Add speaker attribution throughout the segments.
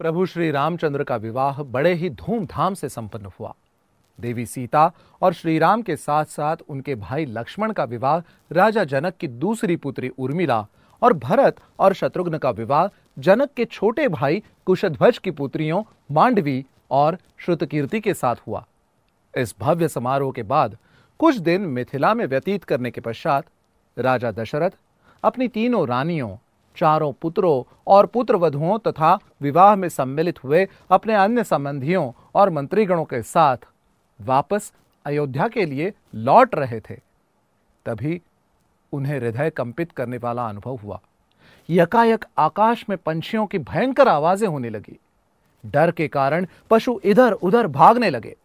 Speaker 1: प्रभु श्री रामचंद्र का विवाह बड़े ही धूमधाम से संपन्न हुआ। देवी सीता और श्री राम के साथ साथ उनके भाई लक्ष्मण का विवाह, राजा जनक की दूसरी पुत्री उर्मिला और भरत और शत्रुघ्न का विवाह, जनक के छोटे भाई कुशध्वज की पुत्रियों मांडवी और श्रुतकीर्ति के साथ हुआ। इस भव्य समारोह के बाद कुछ दिन मिथिला में व्यतीत करने के पश्चात राजा दशरथ अपनी तीनों रानियों चारों पुत्रों और पुत्र वधुओं तथा विवाह में सम्मिलित हुए अपने अन्य संबंधियों और मंत्रीगणों के साथ वापस अयोध्या के लिए लौट रहे थे। तभी उन्हें हृदय कंपित करने वाला अनुभव हुआ। यकायक आकाश में पंछियों की भयंकर आवाज़ें होने लगी। डर के कारण पशु इधर उधर भागने लगे।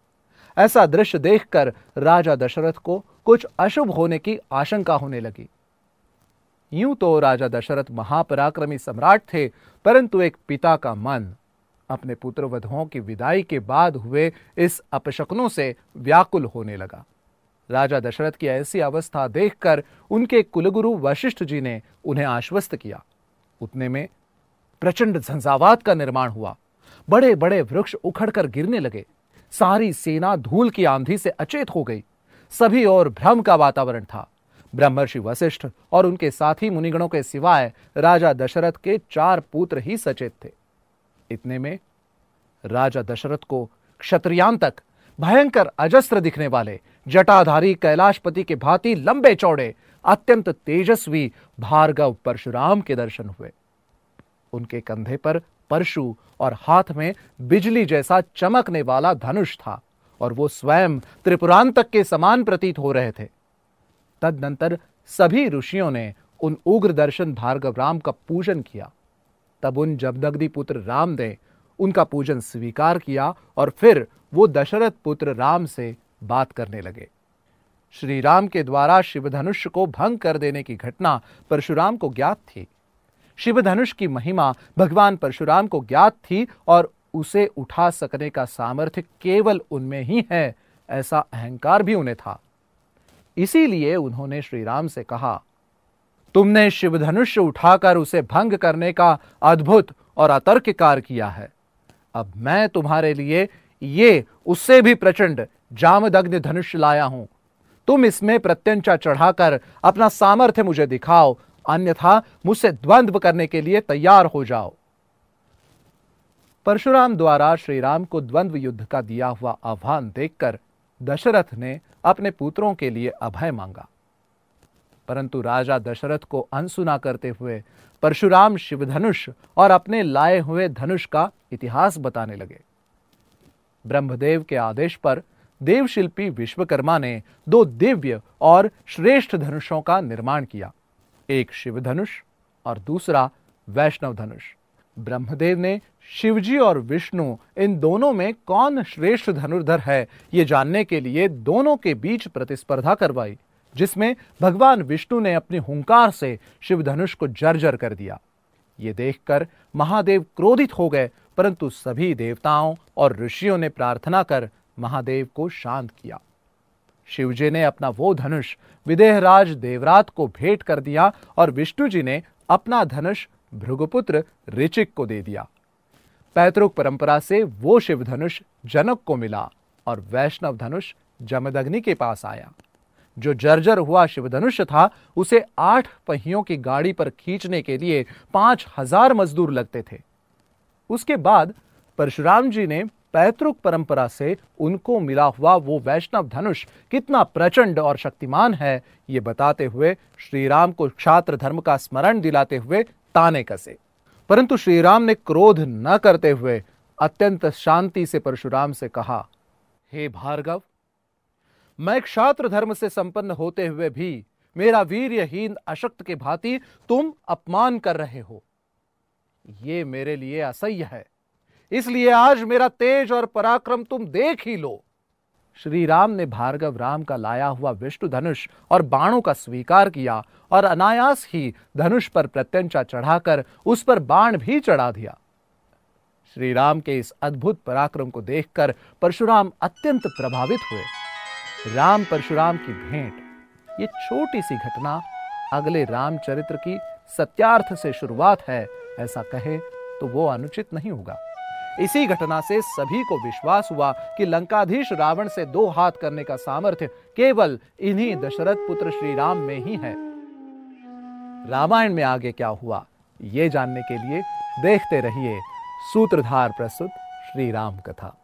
Speaker 1: ऐसा दृश्य देखकर राजा दशरथ को कुछ अशुभ होने की आशंका होने लगी। यूँ तो राजा दशरथ महापराक्रमी सम्राट थे, परंतु एक पिता का मन। अपने पुत्र वधुओं की विदाई के बाद हुए इस अपशकनों से व्याकुल होने लगा। राजा दशरथ की ऐसी अवस्था देखकर उनके कुलगुरु वशिष्ठ जी ने उन्हें आश्वस्त किया। उतने में प्रचंड झंझावात का निर्माण हुआ। बड़े बड़े वृक्ष उखड़कर गिरने लगे। सारी सेना धूल की आंधी से अचेत हो गई। सभी और भ्रम का वातावरण था। ब्रह्मर्षि वशिष्ठ और उनके साथी मुनिगणों के सिवाय राजा दशरथ के चार पुत्र ही सचेत थे। इतने में राजा दशरथ को क्षत्रियाँ तक भयंकर अजस्त्र दिखने वाले जटाधारी कैलाशपति के भांति लंबे चौड़े, अत्यंत तेजस्वी भार्गव परशुराम के दर्शन हुए। उनके कंधे पर परशु और हाथ में बिजली जैसा चमकने वाला धनुष था और वो स्वयं त्रिपुरांतक के समान प्रतीत हो रहे थे। तदनंतर सभी ऋषियों ने उन उग्र दर्शन भार्गव राम का पूजन किया। तब उन जबदग्नि पुत्र राम ने उनका पूजन स्वीकार किया और फिर वो दशरथ पुत्र राम से बात करने लगे। श्री राम के द्वारा शिवधनुष को भंग कर देने की घटना परशुराम को ज्ञात थी। शिवधनुष की महिमा भगवान परशुराम को ज्ञात थी और उसे उठा सकने का सामर्थ्य केवल उनमें ही है, ऐसा अहंकार भी उन्हें था। इसीलिए उन्होंने श्री राम से कहा, तुमने शिवधनुष उठाकर उसे भंग करने का अद्भुत और अतर्क कार्य किया है। अब मैं तुम्हारे लिए ये, उससे भी प्रचंड जामदग्न धनुष लाया हूँ। तुम इसमें प्रत्यंचा चढ़ाकर अपना सामर्थ्य मुझे दिखाओ, अन्यथा मुझसे द्वंद्व करने के लिए तैयार हो जाओ। परशुराम द्वारा श्री राम को द्वंद्व युद्ध का दिया हुआ आह्वान देखकर दशरथ ने अपने पुत्रों के लिए अभय मांगा। परंतु राजा दशरथ को अनसुना करते हुए परशुराम शिवधनुष और अपने लाए हुए धनुष का इतिहास बताने लगे। ब्रह्मदेव के आदेश पर देवशिल्पी विश्वकर्मा ने दो दिव्य और श्रेष्ठ धनुषों का निर्माण किया, एक शिवधनुष और दूसरा वैष्णव धनुष। ब्रह्मदेव ने शिवजी और विष्णु, इन दोनों में कौन श्रेष्ठ धनुर्धर है? ये जानने के लिए दोनों के बीच प्रतिस्पर्धा करवाई, जिसमें भगवान विष्णु ने अपनी हुंकार से शिव धनुष को जर्जर कर दिया। ये देखकर महादेव क्रोधित हो गए, परंतु सभी देवताओं और ऋषियों ने प्रार्थना कर महादेव को शांत किया। शिवजी ने अपना वो धनुष विदेहराज देवरात को भेंट कर दिया और विष्णु जी ने अपना धनुष भृगुपुत्र ऋचिक को दे दिया। पैतृक परंपरा से वो शिव धनुष जनक को मिला और वैष्णव धनुष जमदग्नि के पास आया। जो जर्जर हुआ शिवधनुष था, उसे आठ पहियों की गाड़ी पर खींचने के लिए पाँच हज़ार मजदूर लगते थे। उसके बाद परशुराम जी ने पैतृक परंपरा से उनको मिला हुआ वो वैष्णव धनुष कितना प्रचंड और शक्तिमान है, ये बताते हुए श्री राम को क्षात्र धर्म का स्मरण दिलाते हुए ताने कसे। परंतु श्री राम ने क्रोध न करते हुए अत्यंत शांति से परशुराम से कहा, हे भार्गव, मैं क्षात्र धर्म से संपन्न होते हुए भी मेरा वीरहीन अशक्त के भांति तुम अपमान कर रहे हो। ये मेरे लिए असह्य है। इसलिए आज मेरा तेज और पराक्रम तुम देख ही लो। श्री राम ने भार्गव राम का लाया हुआ विष्णु धनुष और बाणों का स्वीकार किया और अनायास ही धनुष पर प्रत्यंचा चढ़ाकर उस पर बाण भी चढ़ा दिया। श्री राम के इस अद्भुत पराक्रम को देखकर परशुराम अत्यंत प्रभावित हुए। राम परशुराम की भेंट, ये छोटी सी घटना अगले रामचरित्र की सत्यार्थ से शुरुआत है, ऐसा कहे तो वो अनुचित नहीं होगा। इसी घटना से सभी को विश्वास हुआ कि लंकाधीश रावण से दो हाथ करने का सामर्थ्य केवल इन्हीं दशरथ पुत्र श्री राम में ही है। रामायण में आगे क्या हुआ, ये जानने के लिए देखते रहिए सूत्रधार प्रस्तुत श्री राम कथा।